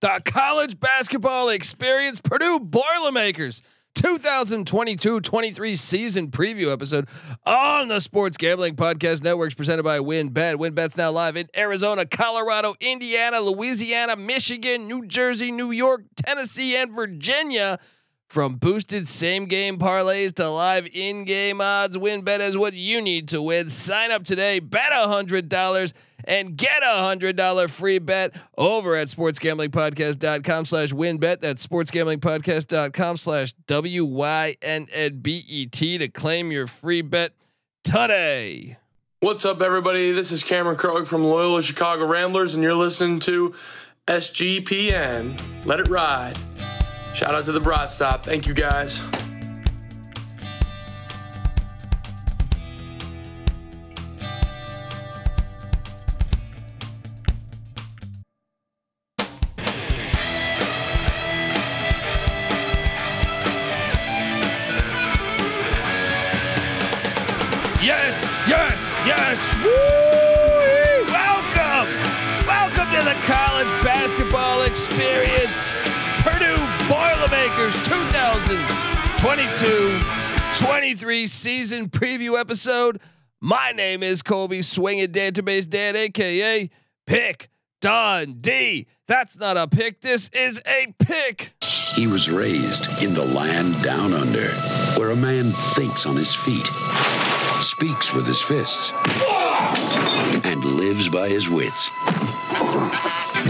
the college basketball experience, Purdue Boilermakers. 2022-23 season preview episode on the Sports Gambling Podcast Networks presented by WynnBET. WynnBET's now live in Arizona, Colorado, Indiana, Louisiana, Michigan, New Jersey, New York, Tennessee, and Virginia. From boosted same game parlays to live in game odds, WynnBET is what you need to win. Sign up today, bet a hundred dollars and get a hundred dollar free bet over at sportsgamblingpodcast.com slash wynnbet. That's sportsgamblingpodcast.com slash W Y N N B E T to claim your free bet today. What's up, everybody? This is Cameron Krog from Loyola Chicago Ramblers, and you're listening to SGPN. Let it ride. Shout out to the Broad Stop. Thank you, guys. Boilermakers 2022 23 season preview episode. My name is Colby Swinging Database Dan, aka Pick Don D. That's not a pick. This is a pick. He was raised in the land down under, where a man thinks on his feet, speaks with his fists, and lives by his wits.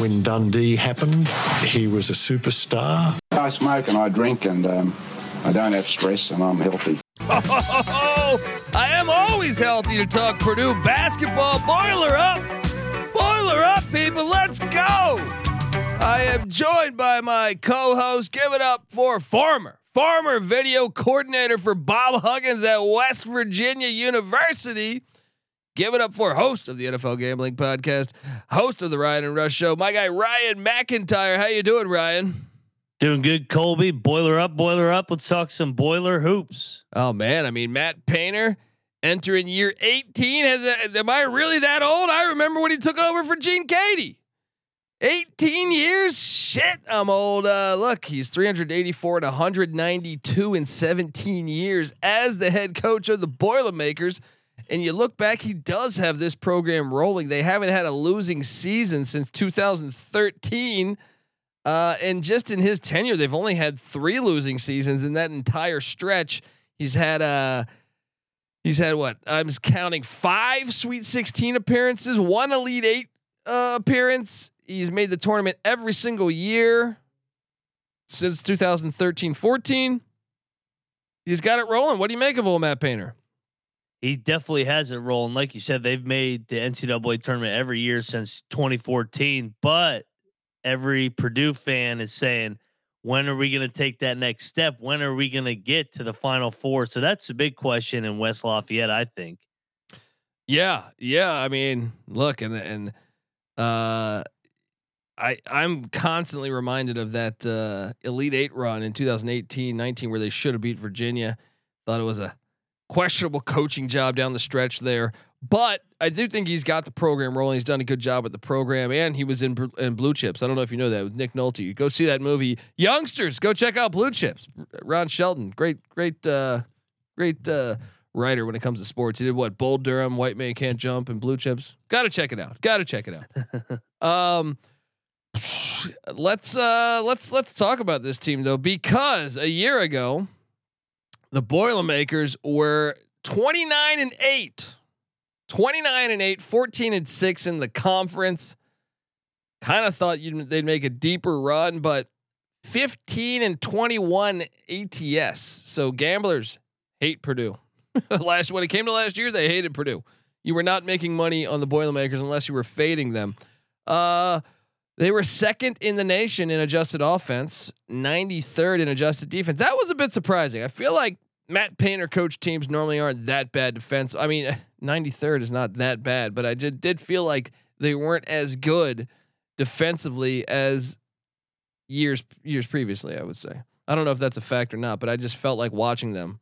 When Dundee happened, he was a superstar. I smoke and I drink and um, I don't have stress and I'm healthy. Oh, I am always healthy to talk Purdue basketball. Boiler up. Boiler up, people. Let's go. I am joined by my co-host. Give it up for former, former video coordinator for Bob Huggins at West Virginia University. Give it up for host of the NFL Gambling Podcast, host of the Ryan and Rush Show, my guy Ryan McIntyre. How you doing, Ryan? Doing good, Colby. Boiler up, boiler up. Let's talk some boiler hoops. Oh man, I mean Matt Painter entering year 18 has a, am I really that old? I remember when he took over for Gene Keady. 18 years? Shit, I'm old. Uh, look, he's 384 and 192 in 17 years as the head coach of the Boilermakers. And you look back, he does have this program rolling. They haven't had a losing season since 2013. Uh, and just in his tenure, they've only had three losing seasons in that entire stretch. He's had uh he's had what? I'm counting five Sweet 16 appearances, one Elite Eight uh, appearance. He's made the tournament every single year since 2013-14. He's got it rolling. What do you make of old Matt Painter? He definitely has it rolling. Like you said, they've made the NCAA tournament every year since 2014. But every Purdue fan is saying, when are we going to take that next step? When are we going to get to the Final Four? So that's a big question in West Lafayette, I think. Yeah, yeah. I mean, look, and and uh, I I'm constantly reminded of that uh, Elite Eight run in 2018-19 where they should have beat Virginia. Thought it was a questionable coaching job down the stretch there, but I do think he's got the program rolling. He's done a good job with the program, and he was in in Blue Chips. I don't know if you know that with Nick Nolte. You go see that movie, youngsters. Go check out Blue Chips. Ron Shelton, great, great, uh, great uh, writer when it comes to sports. He did what? Bull Durham, White Man Can't Jump, and Blue Chips. Got to check it out. Got to check it out. um, let's uh, let's let's talk about this team though, because a year ago, the Boilermakers were twenty nine and eight. 29 and 8, 14 and 6 in the conference. Kind of thought they'd make a deeper run, but 15 and 21 ATS. So gamblers hate Purdue. last when it came to last year, they hated Purdue. You were not making money on the Boilermakers unless you were fading them. Uh, they were second in the nation in adjusted offense, 93rd in adjusted defense. That was a bit surprising. I feel like Matt Painter coach teams normally aren't that bad defense. I mean, 93rd is not that bad, but I did did feel like they weren't as good defensively as years years previously. I would say. I don't know if that's a fact or not, but I just felt like watching them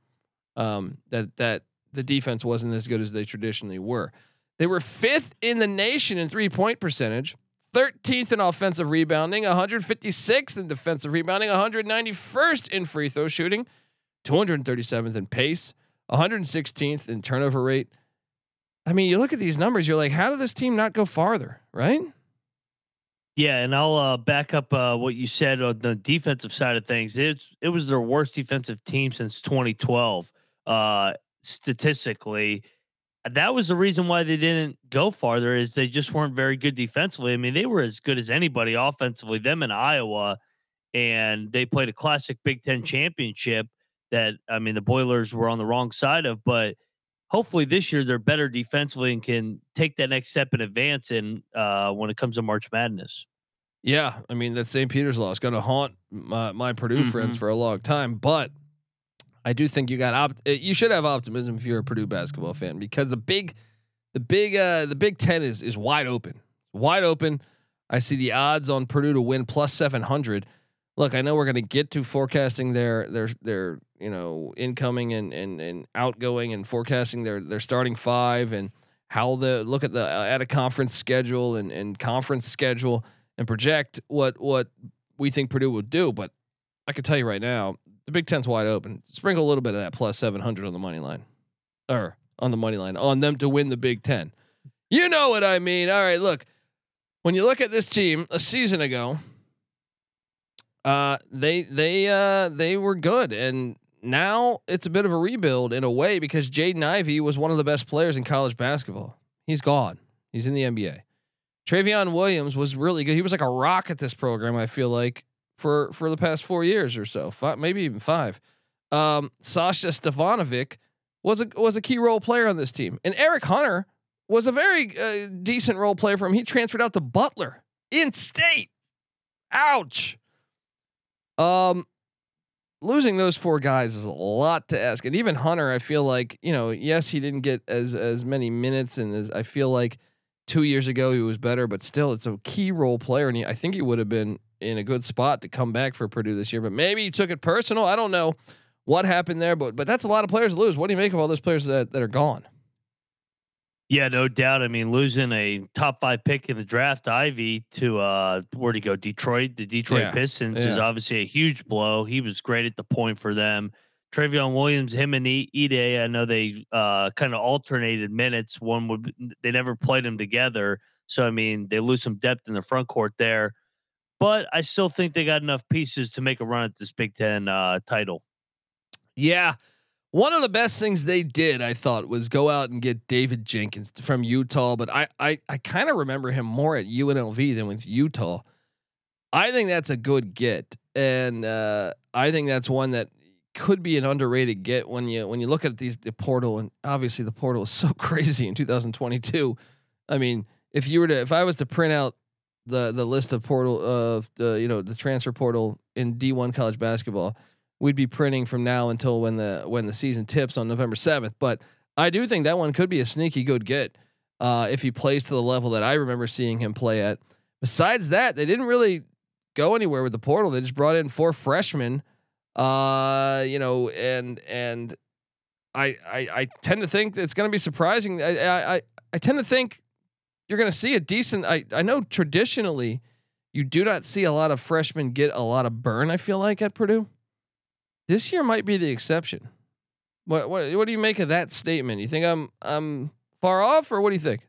um, that that the defense wasn't as good as they traditionally were. They were fifth in the nation in three point percentage, 13th in offensive rebounding, 156th in defensive rebounding, 191st in free throw shooting, 237th in pace, 116th in turnover rate. I mean, you look at these numbers, you're like, how did this team not go farther, right? Yeah, and I'll uh, back up uh, what you said on the defensive side of things. It's it was their worst defensive team since 2012, uh, statistically. That was the reason why they didn't go farther. Is they just weren't very good defensively. I mean, they were as good as anybody offensively. Them in Iowa, and they played a classic Big Ten championship. That I mean, the Boilers were on the wrong side of, but hopefully this year they're better defensively and can take that next step in advance in uh, when it comes to March Madness. Yeah, I mean that St. Peter's law is going to haunt my, my Purdue mm-hmm. friends for a long time, but I do think you got opt- eh, you should have optimism if you're a Purdue basketball fan because the big the big uh the Big 10 is is wide open. Wide open. I see the odds on Purdue to win plus 700. Look, I know we're going to get to forecasting their their their you know incoming and and and outgoing and forecasting their their starting five and how the look at the uh, at a conference schedule and and conference schedule and project what what we think Purdue would do. But I can tell you right now, the Big Ten's wide open. Sprinkle a little bit of that plus seven hundred on the money line, or on the money line on them to win the Big Ten. You know what I mean? All right, look. When you look at this team a season ago, uh, they they uh, they were good, and now it's a bit of a rebuild in a way because Jaden Ivey was one of the best players in college basketball. He's gone. He's in the NBA. Trevion Williams was really good. He was like a rock at this program. I feel like for for the past four years or so, five, maybe even five. Um, Sasha Stefanovic was a was a key role player on this team, and Eric Hunter was a very uh, decent role player for him. He transferred out to Butler in state. Ouch. Um, losing those four guys is a lot to ask, and even Hunter, I feel like you know, yes, he didn't get as as many minutes, and as I feel like two years ago he was better, but still, it's a key role player, and he, I think he would have been in a good spot to come back for Purdue this year. But maybe he took it personal. I don't know what happened there, but but that's a lot of players to lose. What do you make of all those players that that are gone? Yeah, no doubt. I mean, losing a top five pick in the draft, Ivey, to uh, where'd he go? Detroit. The Detroit yeah, Pistons yeah. is obviously a huge blow. He was great at the point for them. Trevion Williams, him and Edey, I know they uh, kind of alternated minutes. One would they never played them together, so I mean they lose some depth in the front court there. But I still think they got enough pieces to make a run at this Big Ten uh, title. Yeah, one of the best things they did, I thought, was go out and get David Jenkins from Utah. But I I, I kind of remember him more at UNLV than with Utah. I think that's a good get, and uh, I think that's one that could be an underrated get when you when you look at these the portal and obviously the portal is so crazy in 2022. I mean, if you were to if I was to print out the the list of portal of the you know the transfer portal in D1 college basketball, we'd be printing from now until when the when the season tips on November 7th. But I do think that one could be a sneaky good get uh, if he plays to the level that I remember seeing him play at. Besides that, they didn't really go anywhere with the portal. They just brought in four freshmen uh, you know, and and I I, I tend to think it's going to be surprising. I, I I tend to think you're going to see a decent. I I know traditionally you do not see a lot of freshmen get a lot of burn. I feel like at Purdue, this year might be the exception. What what what do you make of that statement? You think I'm I'm far off, or what do you think?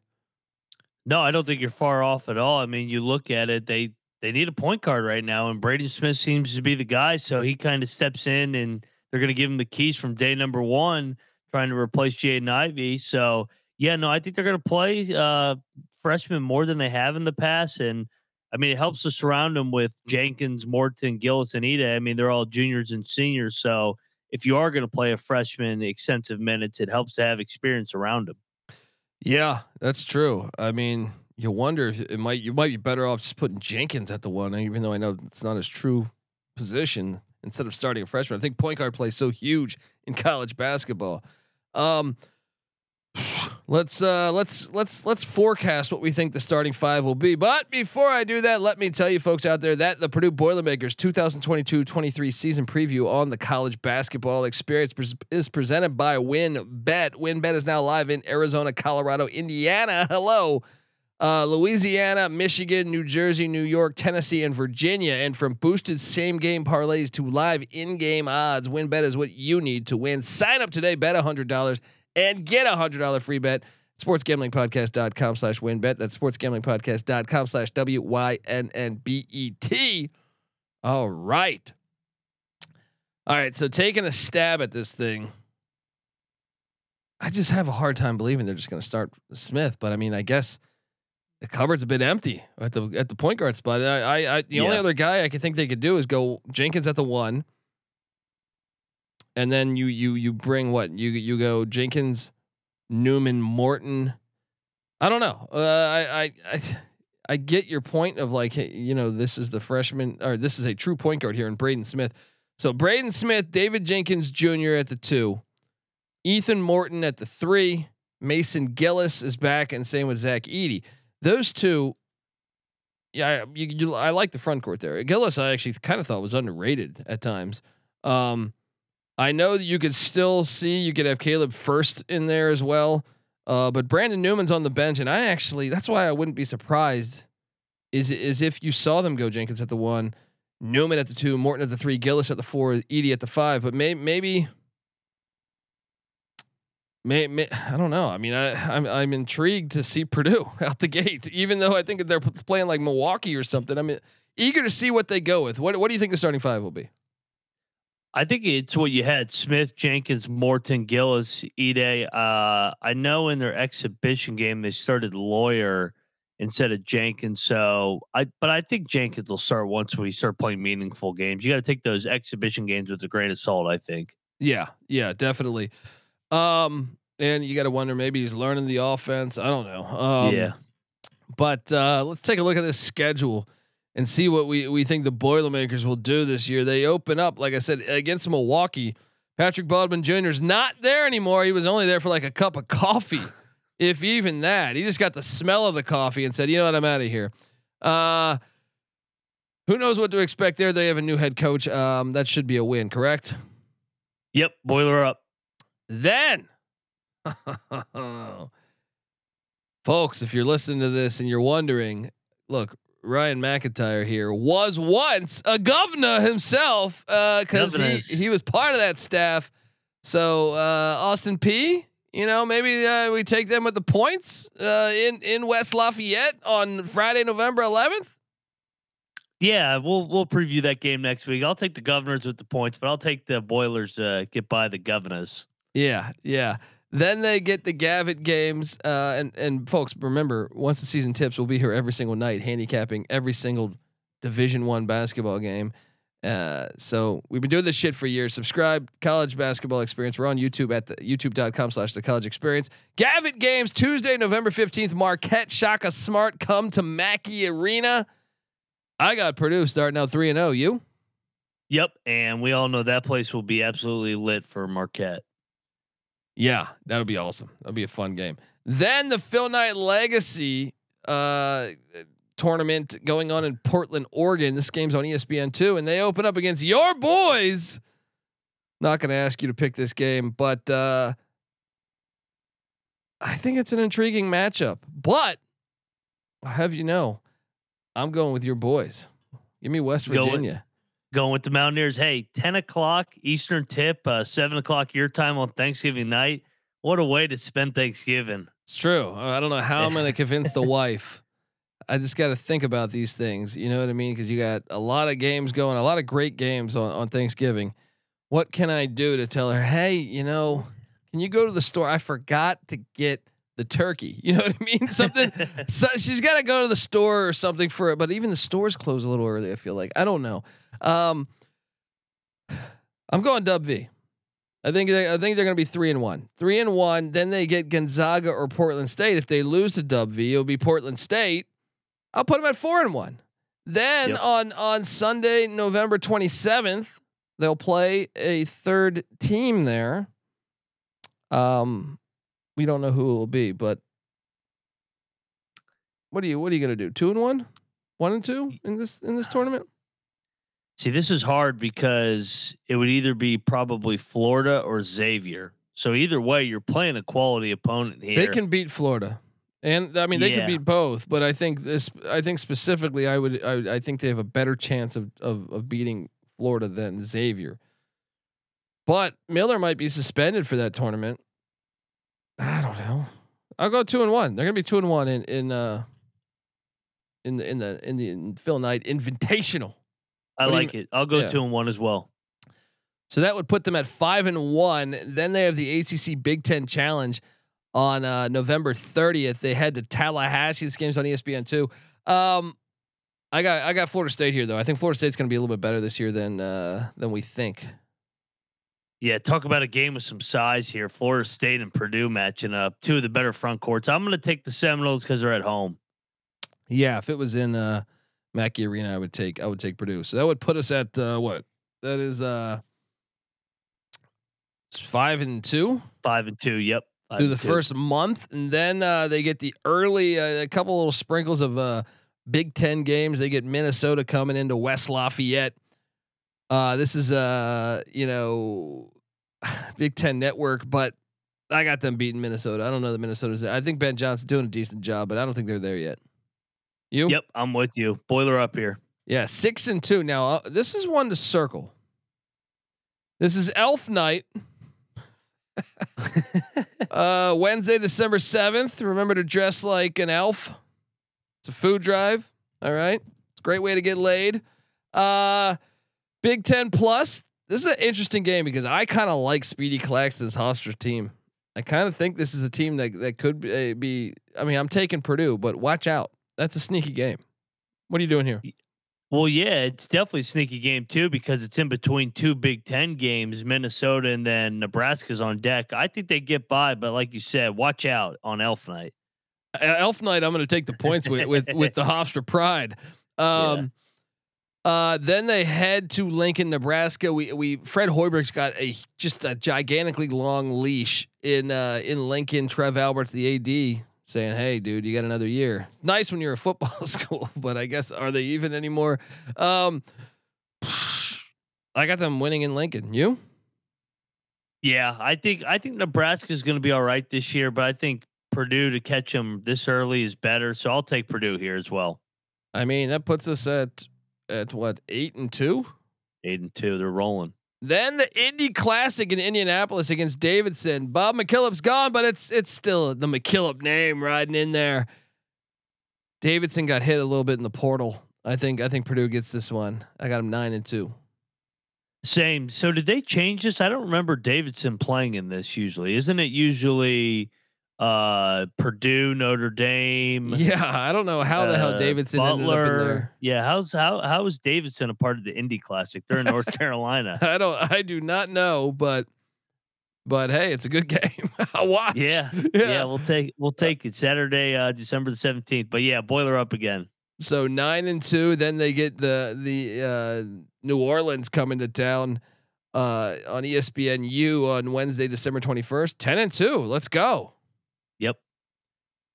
No, I don't think you're far off at all. I mean, you look at it; they they need a point guard right now, and Braden Smith seems to be the guy. So he kind of steps in, and they're going to give him the keys from day number one, trying to replace Jaden Ivey. So yeah, no, I think they're going to play uh, freshmen more than they have in the past, and I mean it helps to surround them with Jenkins, Morton, Gillis, and Edey. I mean they're all juniors and seniors, so if you are going to play a freshman extensive minutes, it helps to have experience around them. Yeah, that's true. I mean, you wonder if it might you might be better off just putting Jenkins at the one, even though I know it's not his true position instead of starting a freshman. I think point guard plays so huge in college basketball. Um, let's uh, let's let's let's forecast what we think the starting five will be. But before I do that, let me tell you folks out there that the Purdue Boilermakers 2022-23 season preview on the college basketball experience is presented by WynnBET. WynnBET is now live in Arizona, Colorado, Indiana. Hello uh, Louisiana, Michigan, New Jersey, New York, Tennessee, and Virginia. And from boosted same game parlays to live in game odds, WynnBET is what you need to win. Sign up today, bet $100 and get a $100 free bet. SportsGamblingPodcast.com slash wynnbet. That's SportsGamblingPodcast.com slash W Y N N B E T. All right. All right. So taking a stab at this thing. I just have a hard time believing they're just going to start Smith, but I mean, I guess the cupboard's a bit empty at the at the point guard spot. I, I, I the yeah. only other guy I could think they could do is go Jenkins at the one, and then you you you bring what you you go Jenkins, Newman, Morton. I don't know. Uh, I I I I get your point of like hey, you know this is the freshman or this is a true point guard here in Braden Smith. So Braden Smith, David Jenkins Jr. at the two, Ethan Morton at the three, Mason Gillis is back, and same with Zach Edey those two, yeah, you, you, I like the front court there. Gillis, I actually kind of thought was underrated at times. Um, I know that you could still see you could have Caleb Furst in there as well, uh, but Brandon Newman's on the bench, and I actually that's why I wouldn't be surprised. Is is if you saw them go Jenkins at the one, Newman at the two, Morton at the three, Gillis at the four, Edey at the five, but may, maybe May, may, I don't know. I mean, I, I'm I'm intrigued to see Purdue out the gate, even though I think they're playing like Milwaukee or something. I'm eager to see what they go with. What What do you think the starting five will be? I think it's what you had: Smith, Jenkins, Morton, Gillis, Edey. Uh, I know in their exhibition game they started Loyer instead of Jenkins. So I, but I think Jenkins will start once we start playing meaningful games. You got to take those exhibition games with a grain of salt. I think. Yeah, yeah, definitely. Um, and you got to wonder maybe he's learning the offense. I don't know. Um, yeah. But uh, let's take a look at this schedule and see what we we think the Boilermakers will do this year. They open up, like I said, against Milwaukee. Patrick Baldwin Jr. is not there anymore. He was only there for like a cup of coffee, if even that. He just got the smell of the coffee and said, "You know what? I'm out of here." Uh, who knows what to expect there? They have a new head coach. Um, that should be a win, correct? Yep, boiler up. Then, folks, if you're listening to this and you're wondering, look, Ryan McIntyre here was once a governor himself because uh, he, he was part of that staff. So uh, Austin Peay, you know, maybe uh, we take them with the points uh, in in West Lafayette on Friday, November 11th. Yeah, we'll we'll preview that game next week. I'll take the Governors with the points, but I'll take the Boilers uh, get by the Governors. Yeah, yeah. Then they get the Gavitt games, uh, and and folks, remember, once the season tips, we'll be here every single night, handicapping every single Division One basketball game. Uh, so we've been doing this shit for years. Subscribe, College Basketball Experience. We're on YouTube at the youtube.com slash the college experience. Gavitt games Tuesday, November 15th. Marquette Shaka Smart come to Mackey Arena. I got Purdue starting out 3 and 0. You? Yep. And we all know that place will be absolutely lit for Marquette. Yeah, that'll be awesome. That'll be a fun game. Then the Phil Knight Legacy uh, tournament going on in Portland, Oregon. This game's on ESPN two, and they open up against your boys. Not going to ask you to pick this game, but uh, I think it's an intriguing matchup. But I have you know, I'm going with your boys. Give me West Virginia going with the Mountaineers. Hey, 10 o'clock Eastern tip, uh, 7 o'clock your time on Thanksgiving night. What a way to spend Thanksgiving. It's true. I don't know how I'm going to convince the wife. I just got to think about these things. You know what I mean? Because you got a lot of games going, a lot of great games on, on Thanksgiving. What can I do to tell her, hey, you know, can you go to the store? I forgot to get the turkey. You know what I mean? Something. so she's got to go to the store or something for it. But even the stores close a little early. I feel like I don't know. Um, I'm going Dub V. I think they, I think they're going to be three and one, three and one. Then they get Gonzaga or Portland State. If they lose to Dub V, it'll be Portland State. I'll put them at four and one. Then yep. on on Sunday, November 27th, they'll play a third team there. Um, we don't know who it will be, but what are you what are you going to do? Two and one, one and two in this in this tournament? See, this is hard because it would either be probably Florida or Xavier. So either way, you're playing a quality opponent here. They can beat Florida. And I mean, they Yeah. could beat both, but I think this. I think specifically, I would. I, I think they have a better chance of, of of beating Florida than Xavier. But Miller might be suspended for that tournament. I don't know. I'll go two and one. They're gonna be two and one in in uh in the in the in the in Phil Knight Invitational. I What like it. I'll go yeah. two and one as well. So that would put them at five and one. Then they have the ACC Big Ten Challenge on uh, November 30th. They head to Tallahassee. This game's on ESPN too. Um, I got I got Florida State here though. I think Florida State's going to be a little bit better this year than uh, than we think. Yeah, talk about a game with some size here. Florida State and Purdue matching up. Two of the better front courts. I'm going to take the Seminoles because they're at home. Yeah, if it was in uh, Mackey Arena, I would take I would take Purdue. So that would put us at uh, what? That is uh, it's five and two. Five and two. Yep. Five through the two. first month, and then uh, they get the early uh, a couple little sprinkles of uh, Big Ten games. They get Minnesota coming into West Lafayette. Uh, this is uh you know Big Ten Network, but I got them beating Minnesota. I don't know that Minnesota's. I think Ben Johnson's doing a decent job, but I don't think they're there yet. You? Yep, I'm with you. Boiler up here. Yeah, six and two. Now uh, this is one to circle. This is Elf Night. uh, Wednesday, December seventh. Remember to dress like an elf. It's a food drive. All right, it's a great way to get laid. Uh, Big Ten Plus. This is an interesting game because I kind of like Speedy Claxton's Hofstra team. I kind of think this is a team that that could be, be. I mean, I'm taking Purdue, but watch out. That's a sneaky game. What are you doing here? Well, yeah, it's definitely a sneaky game too because it's in between two Big Ten games, Minnesota and then Nebraska's on deck. I think they get by, but like you said, watch out on Elf Night. Elf Night, I'm going to take the points with with with the Hofstra Pride. Um, uh, then they head to Lincoln, Nebraska. We we Fred Hoiberg's got a just a gigantically long leash in uh, in Lincoln. Trev Alberts, the AD, saying, "Hey, dude, you got another year. It's nice when you're a football school, but I guess are they even anymore?" Um, I got them winning in Lincoln. You? Yeah, I think I think Nebraska is going to be all right this year, but I think Purdue to catch them this early is better. So I'll take Purdue here as well. I mean, that puts us at at what eight and two. Eight and two, they're rolling. Then the Indy Classic in Indianapolis against Davidson. Bob McKillop's gone, but it's it's still the McKillop name riding in there. Davidson got hit a little bit in the portal. I think I think Purdue gets this one. I got him nine and two. Same. So did they change this? I don't remember Davidson playing in this usually. Isn't it usually uh Purdue, Notre Dame, Yeah, I don't know how the hell uh, Davidson ended up in Butler? there. Yeah, how's how how is Davidson a part of the Indy Classic? They're in North Carolina. I don't I do not know, but but hey, it's a good game. I'll watch. Yeah, yeah, we'll take we'll take it Saturday, uh December the seventeenth. But yeah, boiler up again. So nine and two. Then they get the the uh, New Orleans coming to town uh, on ESPNU on Wednesday, December twenty first. Ten and two. Let's go.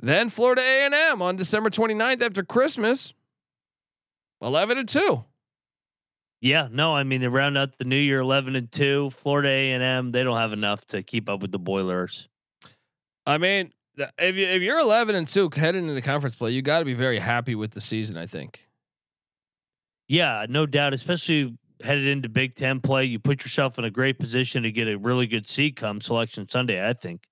Then Florida A and M on December 29th after Christmas. Eleven and two. Yeah, no, I mean they round out the new year eleven and two. Florida A and M, they don't have enough to keep up with the Boilers. I mean, if you if you're eleven and two heading into conference play, you got to be very happy with the season. I think. Yeah, no doubt, especially headed into Big Ten play. You put yourself in a great position to get a really good seed come selection Sunday, I think.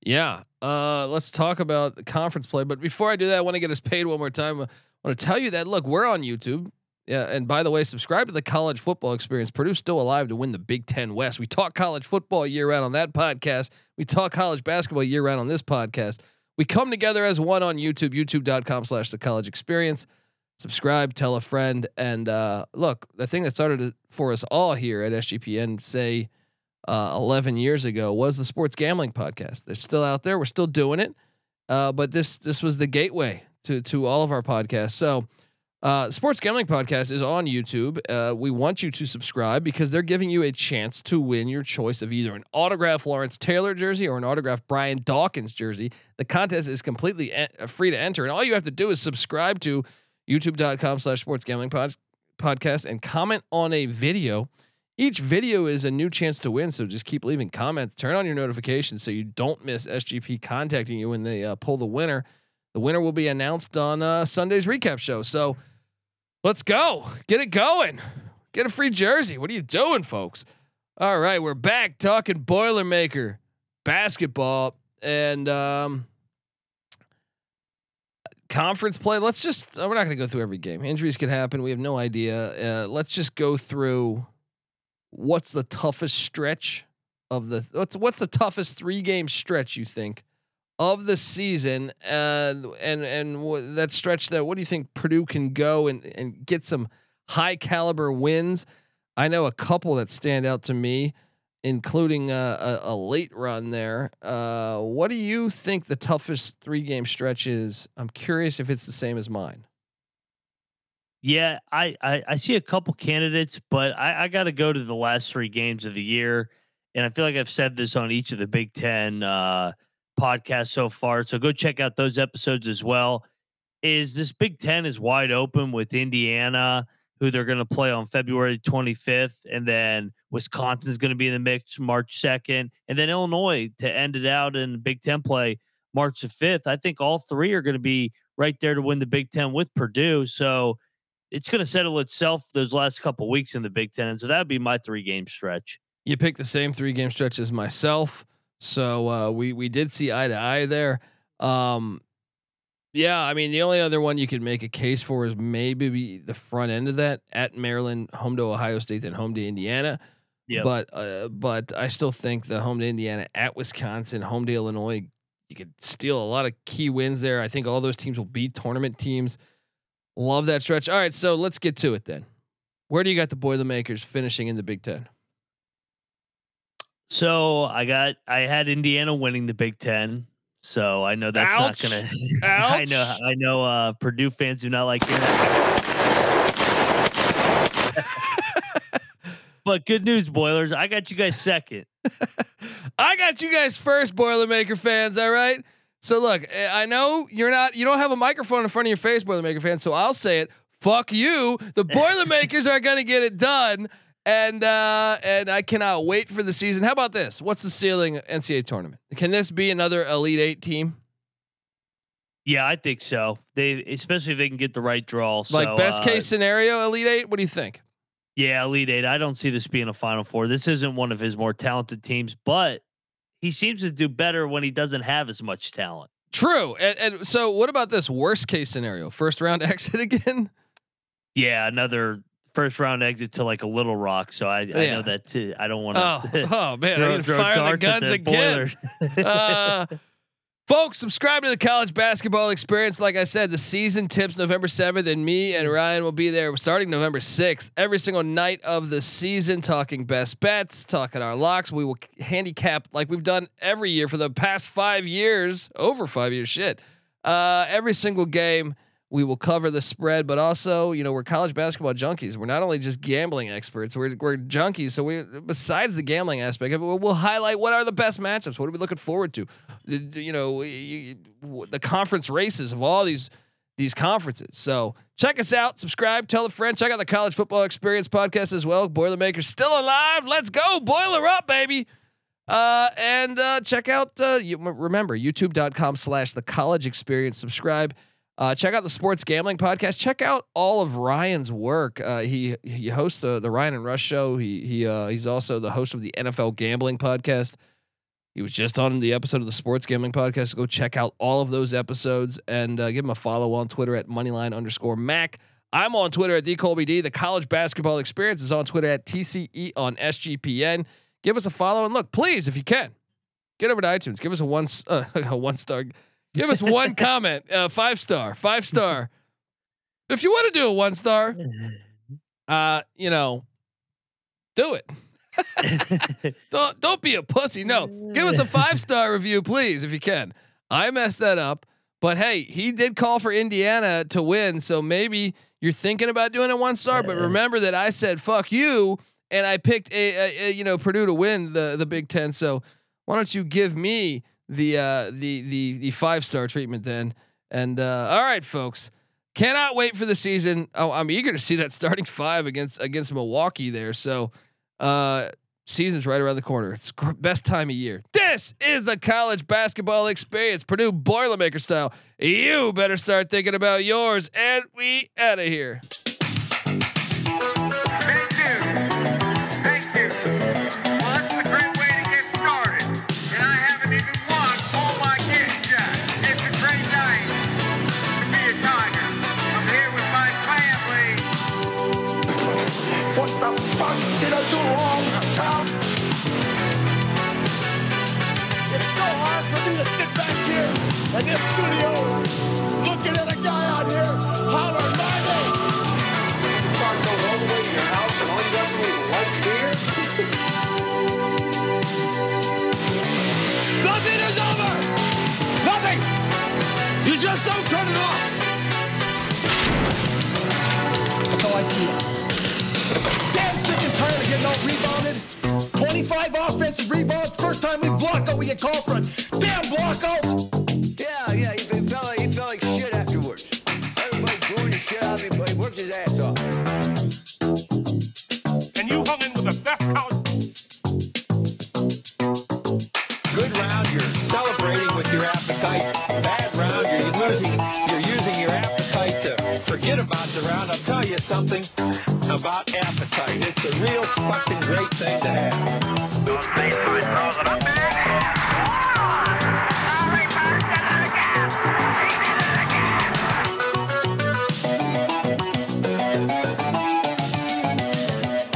Yeah. Uh, let's talk about the conference play. But before I do that, I want to get us paid one more time. I want to tell you that look, we're on YouTube. Yeah, and by the way, subscribe to the college football experience. Purdue's still alive to win the Big Ten West. We talk college football year round on that podcast. We talk college basketball year round on this podcast. We come together as one on YouTube, youtube.com slash the college experience. Subscribe, tell a friend, and uh, look, the thing that started for us all here at SGPN, say uh, 11 years ago, was the sports gambling podcast. They're still out there. We're still doing it, uh, but this this was the gateway to to all of our podcasts. So. Uh, Sports Gambling Podcast is on YouTube. Uh, we want you to subscribe because they're giving you a chance to win your choice of either an autographed Lawrence Taylor jersey or an autographed Brian Dawkins jersey. The contest is completely en- uh, free to enter, and all you have to do is subscribe to youtube.com slash sports gambling pod- podcast and comment on a video. Each video is a new chance to win, so just keep leaving comments. Turn on your notifications so you don't miss SGP contacting you when they uh, pull the winner. The winner will be announced on uh, Sunday's recap show. So let's go, get it going, get a free jersey. What are you doing, folks? All right, we're back talking Boilermaker basketball and um, conference play. Let's just we're not going to go through every game. Injuries could happen. We have no idea. Uh, let's just go through what's the toughest stretch of the what's what's the toughest three game stretch you think of the season? Uh, and and w- that stretch that what do you think Purdue can go and and get some high caliber wins? I know a couple that stand out to me including a, a, a late run there. Uh, what do you think the toughest three game stretch is? I'm curious if it's the same as mine Yeah, I, I I see a couple candidates, but I, I got to go to the last three games of the year, and I feel like I've said this on each of the Big Ten uh, podcasts so far. So go check out those episodes as well. Is this Big Ten is wide open with Indiana, who they're going to play on February 25th, and then Wisconsin is going to be in the mix March 2nd, and then Illinois to end it out in Big Ten play March the 5th. I think all three are going to be right there to win the Big Ten with Purdue. So it's going to settle itself those last couple weeks in the Big Ten. So that would be my three game stretch. you picked the same three game stretch as myself. So uh, we we did see eye to eye there. Um, yeah, I mean the only other one you could make a case for is maybe be the front end of that at Maryland, home to Ohio State, then home to Indiana. Yep. But uh, but I still think the home to Indiana, at Wisconsin, home to Illinois, you could steal a lot of key wins there. I think all those teams will be tournament teams. Love that stretch. All right, so let's get to it then. Where do you got the Boilermakers finishing in the Big Ten? So I got, I had Indiana winning the Big Ten. So I know that's Ouch. not going to, I know, I know, uh, Purdue fans do not like but good news, Boilers. I got you guys second. I got you guys first, Boilermaker fans. All right. So look, eh, I know you're not, you don't have a microphone in front of your face, Boilermaker fans. So I'll say it. Fuck you. The Boilermakers are gonna get it done, and uh, and I cannot wait for the season. How about this? What's the ceiling NCAA tournament? Can this be another Elite Eight team? Yeah, I think so. They, especially if they can get the right draw. Like So, best uh, case scenario, Elite Eight. What do you think? Yeah, Elite Eight. I don't see this being a Final Four. This isn't one of his more talented teams, but he seems to do better when he doesn't have as much talent. True. And, and so, what about this worst case scenario? First round exit again. Yeah, another first round exit to like a Little Rock. So I, I know that too. I don't want Oh, to oh oh, man, I need to fire the guns again. uh, folks, subscribe to the college basketball experience. Like I said, the season tips November 7th, and me and Ryan will be there starting November 6th. Every single night of the season, talking best bets, talking our locks. We will handicap like we've done every year for the past five years, over five years. Shit. Uh, every single game. We will cover the spread, but also, you know, we're college basketball junkies. We're not only just gambling experts; we're we're junkies. So we, besides the gambling aspect of it, we'll, highlight what are the best matchups. What are we looking forward to? You know, the conference races of all these these conferences. So check us out, subscribe, tell a friend, check out the College Football Experience podcast as well. Boilermakers still alive. Let's go, boiler up, baby. Uh, and uh, check out uh, you, remember youtube.com slash the college experience subscribe uh, check out the sports gambling podcast. Check out all of ryan's work. Uh, he he hosts the, the ryan and rush show. He he uh, he's also the host of the nfl gambling podcast. He was just on the episode of the sports gambling podcast. Go check out all of those episodes and uh, give him a follow on twitter at moneyline underscore mac. I'm on twitter at dcolbd the college basketball experience is on twitter at tce on sgpn give us a follow and look please if you can. Get over to itunes. Give us a one a one star give us one comment uh, five star five star. If you want to do a one star uh you know do it. Don't don't be a pussy. No give us a five star review please if you can. I messed that up but hey he did call for indiana to win so maybe you're thinking about doing a one star but remember that i said fuck you and i picked a, a, a you know purdue to win the the big ten so why don't you give me the uh, the the the five star treatment then. And uh, all right, folks, cannot wait for the season. Oh, I'm eager to see that starting five against against Milwaukee there. So uh, season's right around the corner. It's best time of year. This is the college basketball experience, Purdue Boilermaker style. You better start thinking about yours, and we out of here. Damn sick and tired of getting all rebounded. 25 offensive rebounds. First time we block out, we get called for a damn block out.